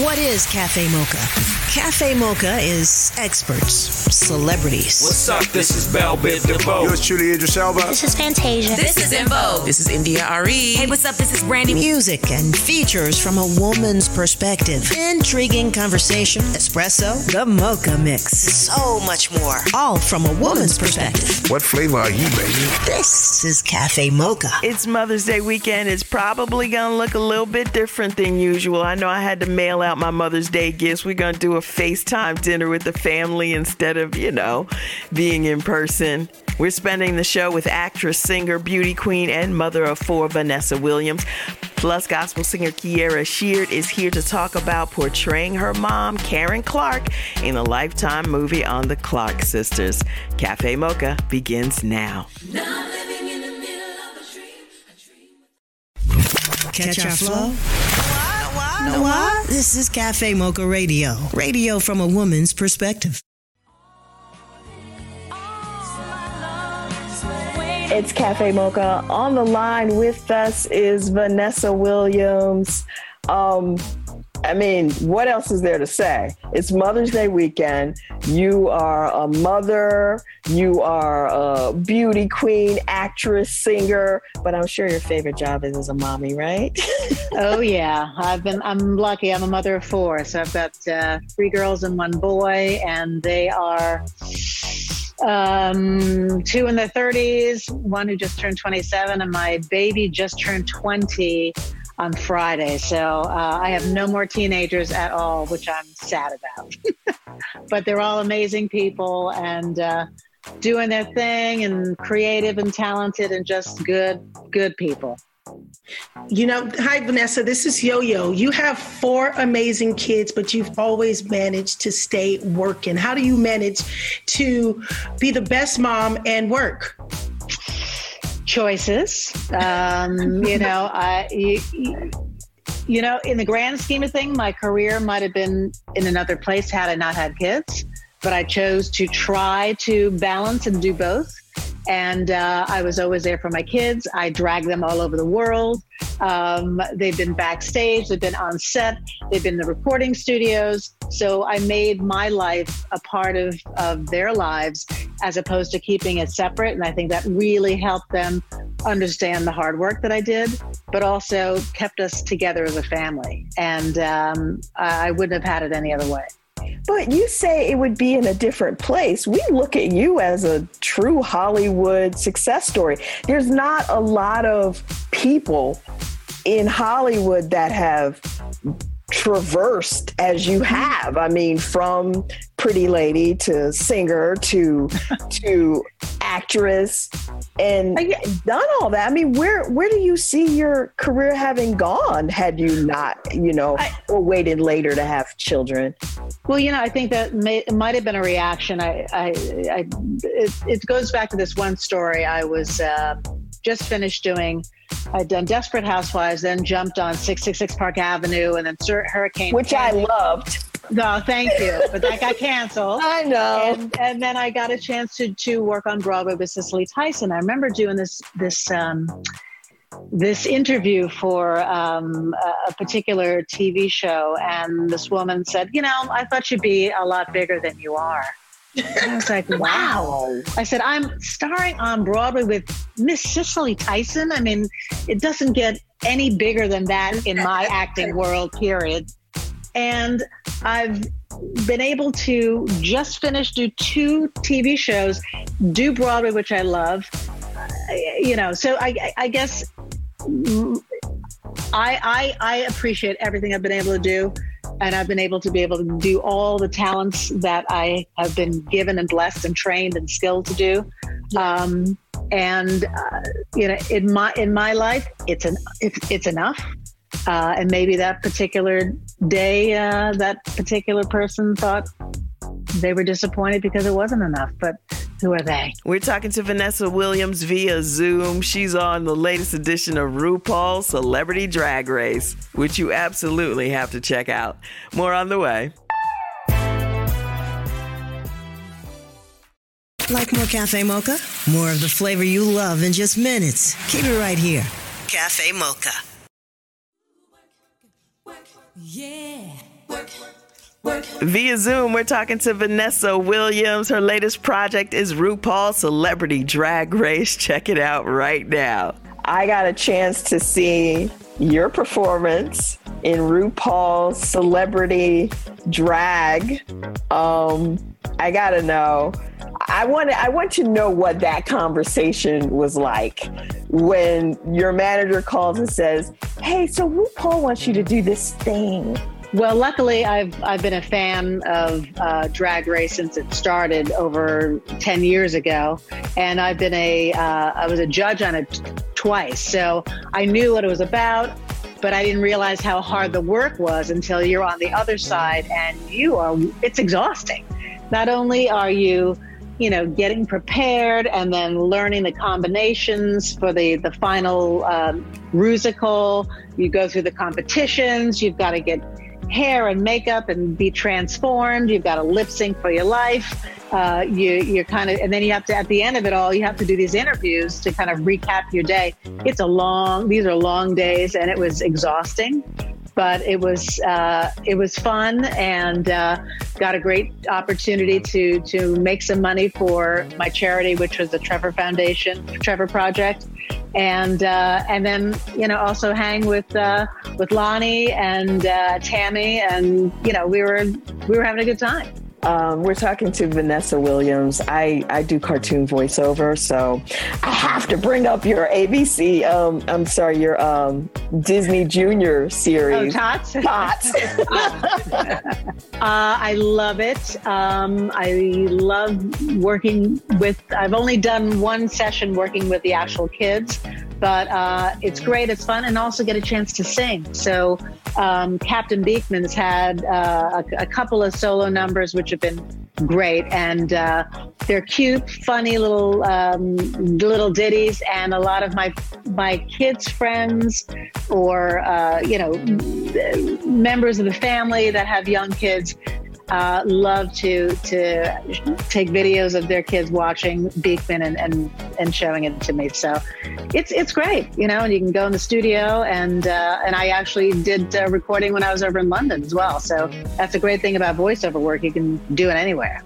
What is Cafe Mocha? Cafe Mocha is experts, celebrities. What's up? This is Bell Biv DeVoe. Yours truly, Idris Elba. This is Fantasia. This is En Vogue. This is India.Arie. Hey, what's up? This is Brandy. Music and features from a woman's perspective. Intriguing conversation, espresso, the mocha mix. So much more. All from a woman's perspective. What flavor are you, baby? This is Cafe Mocha. It's Mother's Day weekend. It's probably going to look a little bit different than usual. I know I had to mail out my Mother's Day gifts. We're going to do a FaceTime dinner with the family instead of, you know, being in person. We're spending the show with actress, singer, beauty queen, and mother of four, Vanessa Williams. Plus, gospel singer Kierra Sheard is here to talk about portraying her mom, Karen Clark, in the lifetime movie on the Clark sisters. Cafe Mocha begins now. Catch our flow? This is Cafe Mocha Radio. Radio from a woman's perspective. It's Cafe Mocha. On the line with us is Vanessa Williams. Um, I mean, what else is there to say? It's Mother's Day weekend. You are a mother, you are a beauty queen, actress, singer, but I'm sure your favorite job is as a mommy, right? oh yeah, I've been. I'm lucky. I'm a mother of four, so I've got uh, three girls and one boy, and they are um, two in their 30s, one who just turned 27, and my baby just turned 20 on Friday. So uh, I have no more teenagers at all, which I'm sad about. but they're all amazing people and uh, doing their thing and creative and talented and just good, good people. You know, hi, Vanessa. This is Yo Yo. You have four amazing kids, but you've always managed to stay working. How do you manage to be the best mom and work? Choices. Um, you know, I. You, you know, in the grand scheme of things, my career might have been in another place had I not had kids, but I chose to try to balance and do both and uh, I was always there for my kids. I dragged them all over the world. Um, they've been backstage, they've been on set, they've been in the recording studios. So I made my life a part of, of their lives as opposed to keeping it separate. And I think that really helped them understand the hard work that I did, but also kept us together as a family. And um, I wouldn't have had it any other way. But you say it would be in a different place. We look at you as a true Hollywood success story. There's not a lot of people in Hollywood that have traversed as you have. I mean, from pretty lady to singer to to actress and done all that. I mean, where where do you see your career having gone had you not, you know, I, or waited later to have children? Well, you know, I think that may, it might have been a reaction. I, I, I it, it, goes back to this one story. I was uh, just finished doing. I'd done Desperate Housewives, then jumped on 666 Park Avenue, and then Hurricane. Which I loved. No, thank you. But that got canceled. I know. And, and, then I got a chance to to work on Broadway with Cicely Tyson. I remember doing this this um, this interview for um, a particular TV show, and this woman said, "You know, I thought you'd be a lot bigger than you are." And I was like, wow. I said, I'm starring on Broadway with Miss Cicely Tyson. I mean, it doesn't get any bigger than that in my acting world, period. And I've been able to just finish do two TV shows, do Broadway, which I love. Uh, you know, so I, I guess mm, I, I, I appreciate everything I've been able to do, and I've been able to be able to do all the talents that I have been given and blessed and trained and skilled to do. Um, and uh, you know, in my in my life, it's an it's, it's enough. Uh, and maybe that particular day, uh, that particular person thought they were disappointed because it wasn't enough. But who are they? We're talking to Vanessa Williams via Zoom. She's on the latest edition of RuPaul's Celebrity Drag Race, which you absolutely have to check out. More on the way. Like more Cafe Mocha? More of the flavor you love in just minutes. Keep it right here. Cafe Mocha. Yeah. Via Zoom, we're talking to Vanessa Williams. Her latest project is RuPaul Celebrity Drag Race. Check it out right now. I got a chance to see your performance in RuPaul's Celebrity Drag. Um, I gotta know. I want to. I want to know what that conversation was like when your manager calls and says, "Hey, so RuPaul wants you to do this thing." Well, luckily, I've I've been a fan of uh, Drag Race since it started over ten years ago, and I've been a uh, I was a judge on it twice, so I knew what it was about. But I didn't realize how hard the work was until you're on the other side, and you are. It's exhausting. Not only are you you know, getting prepared and then learning the combinations for the the final um, musical. You go through the competitions. You've got to get hair and makeup and be transformed. You've got to lip sync for your life. Uh, you, you're kind of, and then you have to, at the end of it all, you have to do these interviews to kind of recap your day. It's a long, these are long days and it was exhausting, but it was, uh, it was fun and uh, got a great opportunity to, to make some money for my charity, which was the Trevor Foundation, Trevor Project and uh, and then you know also hang with uh, with Loni and uh, Tammy, and you know we were we were having a good time. Um, we're talking to Vanessa Williams. I, I do cartoon voiceover, so I have to bring up your ABC. Um, I'm sorry, your um, Disney Junior series. Oh, Tots. Tots. uh, I love it. Um, I love working with. I've only done one session working with the actual kids, but uh, it's great. It's fun, and also get a chance to sing. So um, Captain Beakman's had uh, a, a, couple of solo numbers which have been great, and uh, they're cute, funny little um, little ditties. And a lot of my my kids' friends, or uh, you know, members of the family that have young kids, uh, love to to take videos of their kids watching Beakman and, and and showing it to me. So it's it's great, you know. And you can go in the studio and uh, and I actually did uh, recording when I was over in London as well. So that's a great thing about voiceover work. You can do it anywhere.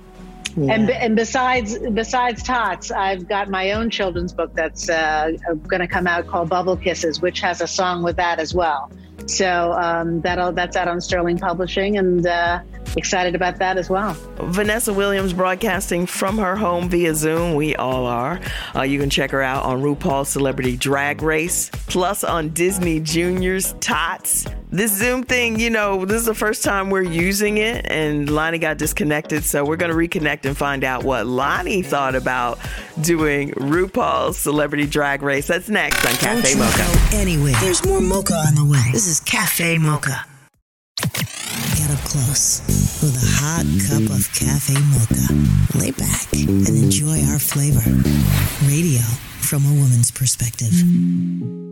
Yeah. And and besides besides Tots, I've got my own children's book that's uh, going to come out called Bubble Kisses, which has a song with that as well. So um, that'll that's out on Sterling Publishing, and uh, excited about that as well. Vanessa Williams broadcasting from her home via Zoom. We all are. Uh, you can check her out on RuPaul's Celebrity Drag Race, plus on Disney Junior's Tots. This Zoom thing, you know, this is the first time we're using it, and Loni got disconnected, so we're going to reconnect and find out what Loni thought about doing RuPaul's Celebrity Drag Race. That's next on Cafe Don't Mocha. Anyway, there's more mocha on the way. This is Cafe Mocha. Get up close with a hot cup of cafe mocha. Lay back and enjoy our flavor. Radio from a woman's perspective.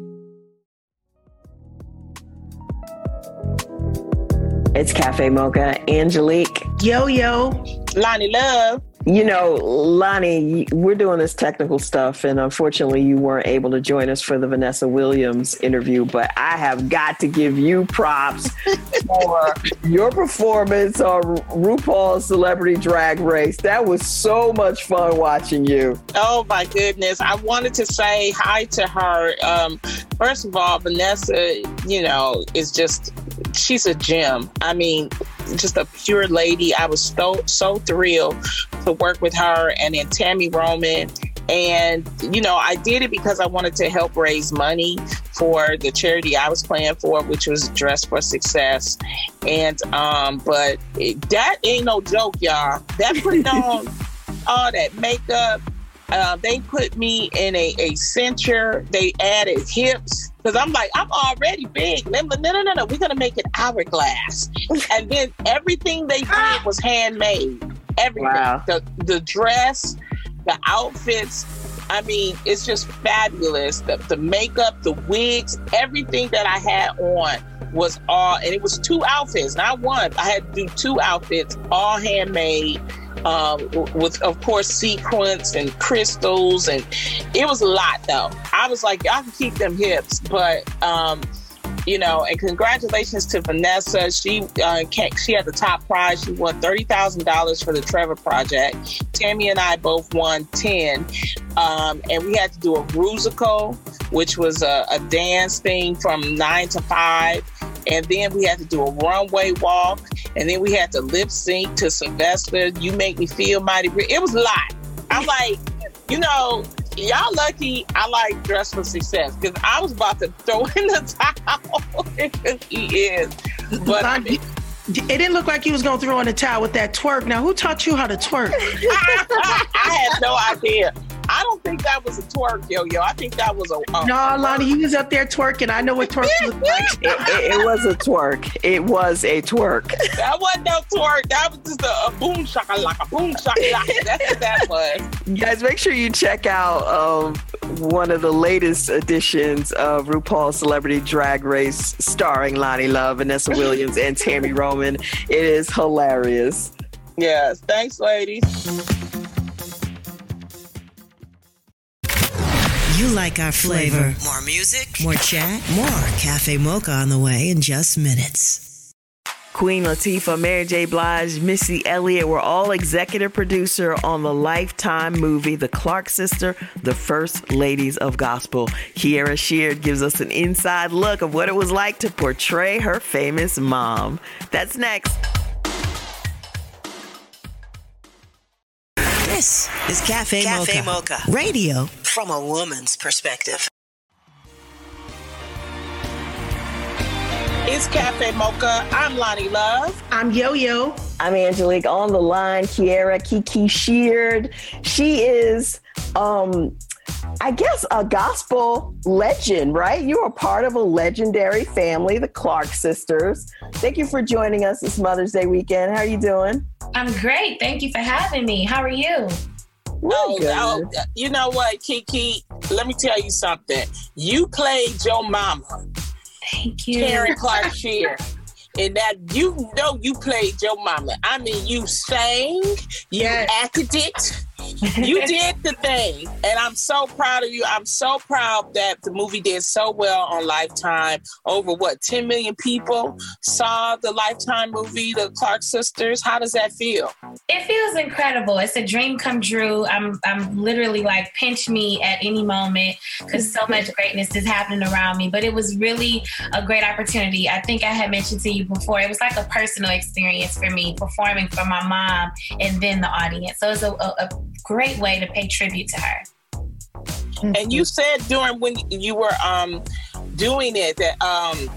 It's Cafe Mocha. Angelique. Yo, yo. Loni Love. You know, Loni, we're doing this technical stuff, and unfortunately, you weren't able to join us for the Vanessa Williams interview. But I have got to give you props for your performance on RuPaul's Celebrity Drag Race. That was so much fun watching you. Oh, my goodness. I wanted to say hi to her. Um, first of all, Vanessa, you know, is just, she's a gem. I mean, just a pure lady. I was so so thrilled to work with her and then Tammy Roman. And, you know, I did it because I wanted to help raise money for the charity I was playing for, which was Dress for Success. And, um, but it, that ain't no joke, y'all. That putting on all that makeup, uh, they put me in a, a cincher. They added hips because I'm like, I'm already big. No, no, no, no. We're gonna make it hourglass. and then everything they did was handmade. Everything. Wow. The the dress, the outfits. I mean, it's just fabulous. The, the makeup, the wigs, everything that I had on was all, and it was two outfits, not one. I had to do two outfits, all handmade um, with of course sequins and crystals, and it was a lot though. I was like, y'all can keep them hips, but um, you know, and congratulations to Vanessa. She uh, she had the top prize. She won thirty thousand dollars for the Trevor Project. Tammy and I both won ten, um, and we had to do a musical, which was a, a dance thing from nine to five, and then we had to do a runway walk, and then we had to lip sync to Sylvester. You make me feel mighty. It was a lot. I'm like, you know, y'all lucky I like dress for success because I was about to throw in the towel. he is, but I mean, it didn't look like you was gonna throw in the towel with that twerk. Now, who taught you how to twerk? I had no idea. I don't think that was a twerk, yo yo. I think that was a. Uh, no, Loni, he was up there twerking. I know what twerk looks like. it, it, it, was a twerk. It was a twerk. That wasn't no twerk. That was just a, a boom shaka like a boom shaka. That's what that was. Guys, make sure you check out um, one of the latest editions of RuPaul's Celebrity Drag Race, starring Loni Love, Vanessa Williams, and Tammy Roman. It is hilarious. Yes, thanks, ladies. Like our flavor. More music, more chat, more Cafe Mocha on the way in just minutes. Queen Latifah, Mary J. Blige, Missy Elliott were all executive producer on the Lifetime movie The Clark Sister, The First Ladies of Gospel. Kierra Sheard gives us an inside look of what it was like to portray her famous mom. That's next. This is Cafe, Cafe Mocha. Mocha. Radio from a woman's perspective. It's Cafe Mocha. I'm Loni Love. I'm Yo Yo. I'm Angelique on the line. Kierra Kiki Sheard. She is um I guess a gospel legend, right? You are part of a legendary family, the Clark sisters. Thank you for joining us this Mother's Day weekend. How are you doing? I'm great. Thank you for having me. How are you? Oh, oh, you know what, Kiki? Let me tell you something. You played your mama. Thank you. Karen Clark Sheard. and that you know you played your mama. I mean, you sang, you yes. acted it, you did the thing, and I'm so proud of you. I'm so proud that the movie did so well on Lifetime. Over what 10 million people saw the Lifetime movie, the Clark Sisters. How does that feel? It feels incredible. It's a dream come true. I'm I'm literally like pinch me at any moment because so much greatness is happening around me. But it was really a great opportunity. I think I had mentioned to you before. It was like a personal experience for me performing for my mom and then the audience. So it's a, a, a great way to pay tribute to her. And you said during when you were um, doing it that um,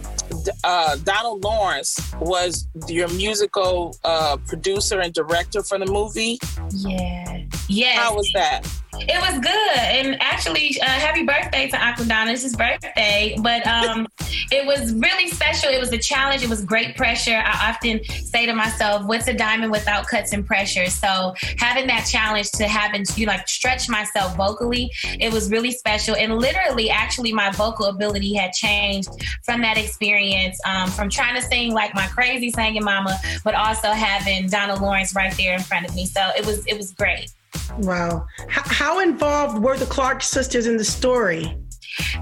uh, Donald Lawrence was your musical uh, producer and director for the movie. Yeah. Yeah. How was that? It was good, and actually, uh, happy birthday to Aquadonna. It's his birthday, but um, it was really special. It was a challenge. It was great pressure. I often say to myself, "What's a diamond without cuts and pressure?" So having that challenge to having to like stretch myself vocally, it was really special. And literally, actually, my vocal ability had changed from that experience. Um, from trying to sing like my crazy singing mama, but also having Donald Lawrence right there in front of me. So it was it was great. Wow. H- how involved were the Clark sisters in the story?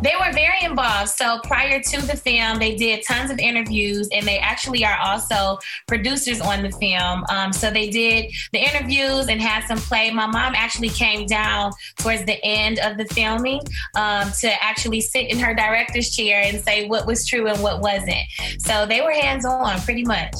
They were very involved. So prior to the film, they did tons of interviews, and they actually are also producers on the film. Um, so they did the interviews and had some play. My mom actually came down towards the end of the filming um, to actually sit in her director's chair and say what was true and what wasn't. So they were hands on pretty much.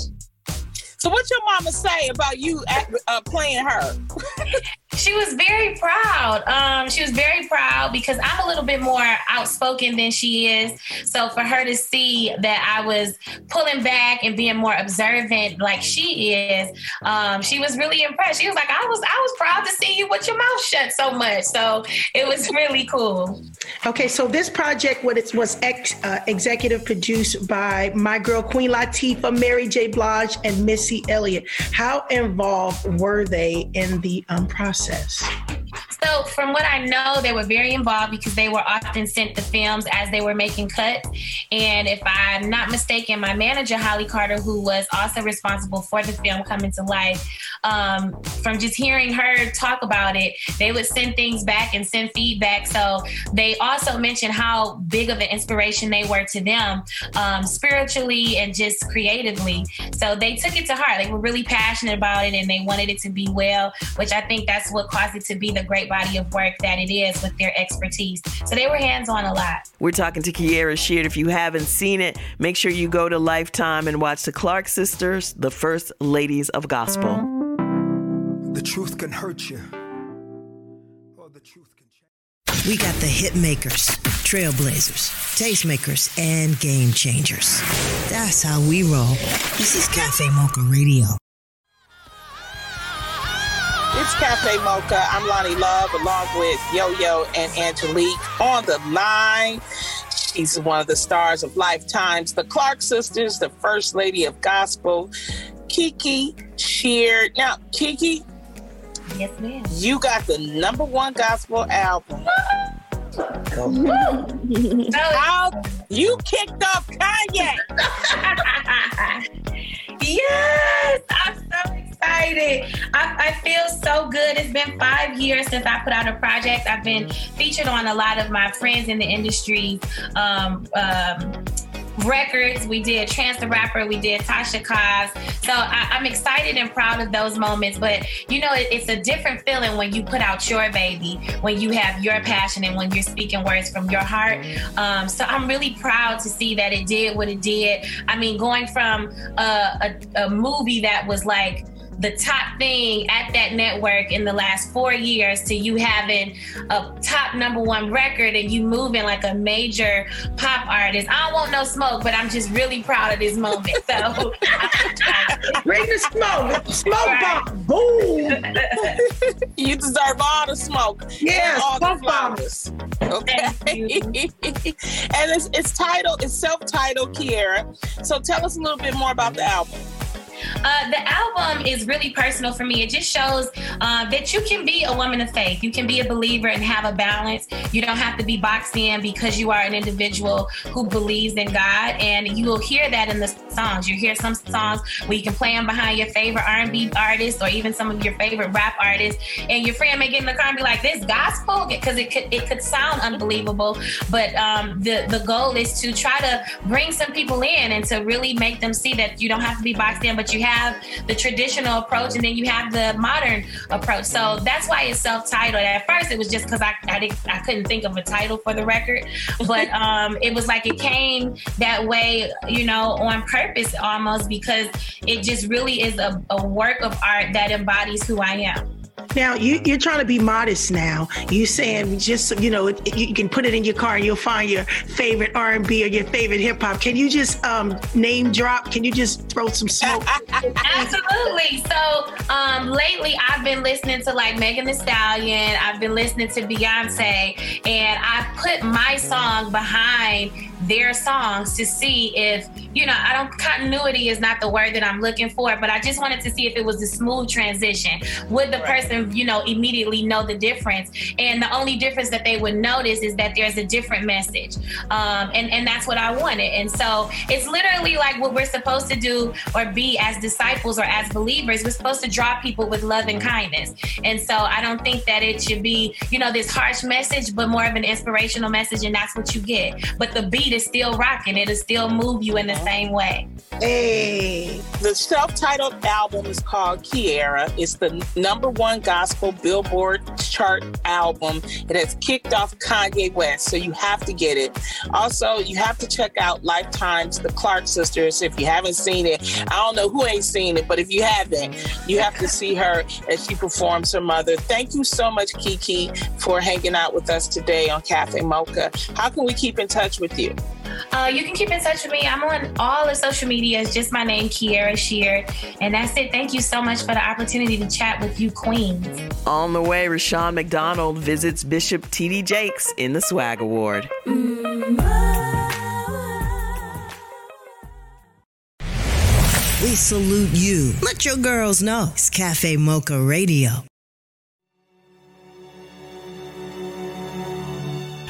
So what your mama say about you at, uh, playing her? she was very proud. Um, she was very proud because I'm a little bit more outspoken than she is. So for her to see that I was pulling back and being more observant like she is, um, she was really impressed. She was like, "I was, I was proud to see you with your mouth shut so much." So it was really cool. Okay, so this project was was ex, uh, executive produced by my girl Queen Latifah, Mary J. Blige, and Missy Elliott. How involved were they in the um, process? So So, from what I know, they were very involved because they were often sent the films as they were making cuts. And if I'm not mistaken, my manager, Holly Carter, who was also responsible for the film coming to life, um, from just hearing her talk about it, they would send things back and send feedback. So, they also mentioned how big of an inspiration they were to them um, spiritually and just creatively. So, they took it to heart. They were really passionate about it and they wanted it to be well, which I think that's what caused it to be the great body of work that it is with their expertise. So they were hands on a lot. We're talking to Kierra Sheard. If you haven't seen it, make sure you go to Lifetime and watch the Clark sisters, the first ladies of gospel. The truth can hurt you. We got the hit makers, trailblazers, tastemakers, and game changers. That's how we roll. This is Cafe Mocha Radio. It's Cafe Mocha. I'm Loni Love along with Yo Yo and Angelique on the line. She's one of the stars of Lifetimes, the Clark sisters, the First Lady of Gospel, Kiki Sheard. Now, Kiki, Yes, ma'am. you got the number one gospel album. How you kicked off Kanye? yes, I'm so excited. I, I feel so good. It's been five years since I put out a project. I've been featured on a lot of my friends in the industry. Um, um, records. We did Chance the Rapper. We did Tasha Cobbs. So I, I'm excited and proud of those moments. But you know, it, it's a different feeling when you put out your baby, when you have your passion, and when you're speaking words from your heart. Um, so I'm really proud to see that it did what it did. I mean, going from a, a, a movie that was like the top thing at that network in the last four years to you having a top number one record and you moving like a major pop artist. I don't want no smoke, but I'm just really proud of this moment. So bring the smoke, smoke bomb, boom. you deserve all the smoke. Yeah, and all smoke the flowers. Okay. and it's, it's titled, it's self-titled, Kierra. So tell us a little bit more about the album. Uh, the album is really personal for me. It just shows uh, that you can be a woman of faith. You can be a believer and have a balance. You don't have to be boxed in because you are an individual who believes in God. And you will hear that in the songs. You hear some songs where you can play them behind your favorite R&B artist or even some of your favorite rap artists. And your friend may get in the car and be like, "This gospel," because it could it could sound unbelievable. But um, the the goal is to try to bring some people in and to really make them see that you don't have to be boxed in, but you have the traditional approach and then you have the modern approach. So that's why it's self-titled. At first, it was just because I I, didn't, I couldn't think of a title for the record, but um, it was like it came that way, you know, on purpose almost because it just really is a, a work of art that embodies who I am. Now you, you're trying to be modest. Now you saying just you know you can put it in your car and you'll find your favorite R&B or your favorite hip hop. Can you just um, name drop? Can you just throw some smoke? Absolutely. So um, lately, I've been listening to like Megan Thee Stallion. I've been listening to Beyonce, and I put my song behind their songs to see if you know I don't continuity is not the word that I'm looking for, but I just wanted to see if it was a smooth transition. Would the person you know immediately know the difference? And the only difference that they would notice is that there's a different message, um, and and that's what I wanted. And so it's literally like what we're supposed to do or be as disciples or as believers. We're supposed to draw people with love and kindness. And so I don't think that it should be you know this harsh message, but more of an inspirational message, and that's what you get. But the beat is still rocking. It'll still move you in the uh-huh. same way. Hey, the self-titled album is called Kierra. It's the number one gospel Billboard chart album. It has kicked off Kanye West, so you have to get it. Also, you have to check out Lifetime's The Clark Sisters if you haven't seen it. I don't know who ain't seen it, but if you haven't, you have to see her as she performs her mother. Thank you so much, Kiki, for hanging out with us today on Cafe Mocha. How can we keep in touch with you? Uh, you can keep in touch with me. I'm on all the social media. It's just my name, Kierra Sheard. And that's it. Thank you so much for the opportunity to chat with you, queens. On the way, Rushion McDonald visits Bishop T.D. Jakes in the Swag Award. We salute you. Let your girls know it's Cafe Mocha Radio.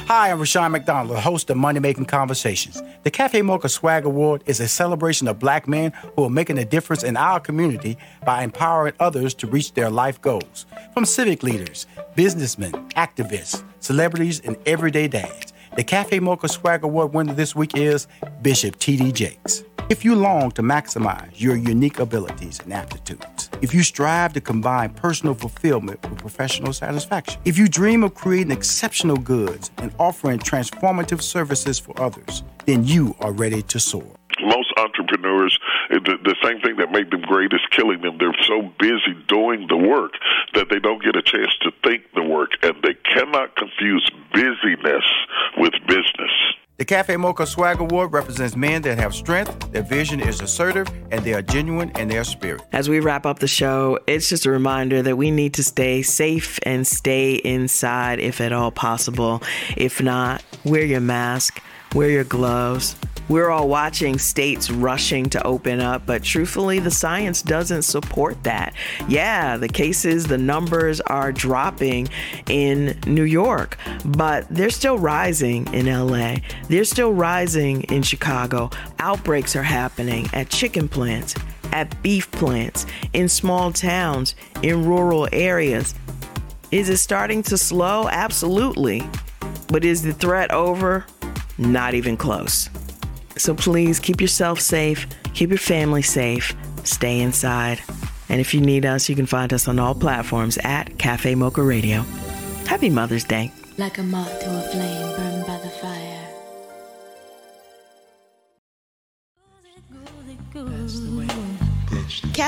Hi, I'm Rushion McDonald, the host of Money Making Conversations. The Cafe Mocha Swag Award is a celebration of black men who are making a difference in our community by empowering others to reach their life goals. From civic leaders, businessmen, activists, celebrities, and everyday dads. The Cafe Mocha Swag Award winner this week is Bishop T.D. Jakes. If you long to maximize your unique abilities and aptitudes, if you strive to combine personal fulfillment with professional satisfaction, if you dream of creating exceptional goods and offering transformative services for others, then you are ready to soar. Most entrepreneurs, the, the same thing that made them great is killing them. They're so busy doing the work that they don't get a chance to think the work, and they cannot confuse busyness with business. The Cafe Mocha Swag Award represents men that have strength, their vision is assertive, and they are genuine in their spirit. As we wrap up the show, it's just a reminder that we need to stay safe and stay inside if at all possible. If not, wear your mask, wear your gloves. We're all watching states rushing to open up, but truthfully, the science doesn't support that. Yeah, the cases, the numbers are dropping in New York, but they're still rising in LA. They're still rising in Chicago. Outbreaks are happening at chicken plants, at beef plants, in small towns, in rural areas. Is it starting to slow? Absolutely. But is the threat over? Not even close. So please keep yourself safe, keep your family safe, stay inside. And if you need us, you can find us on all platforms at Cafe Mocha Radio. Happy Mother's Day. Like a moth to a flame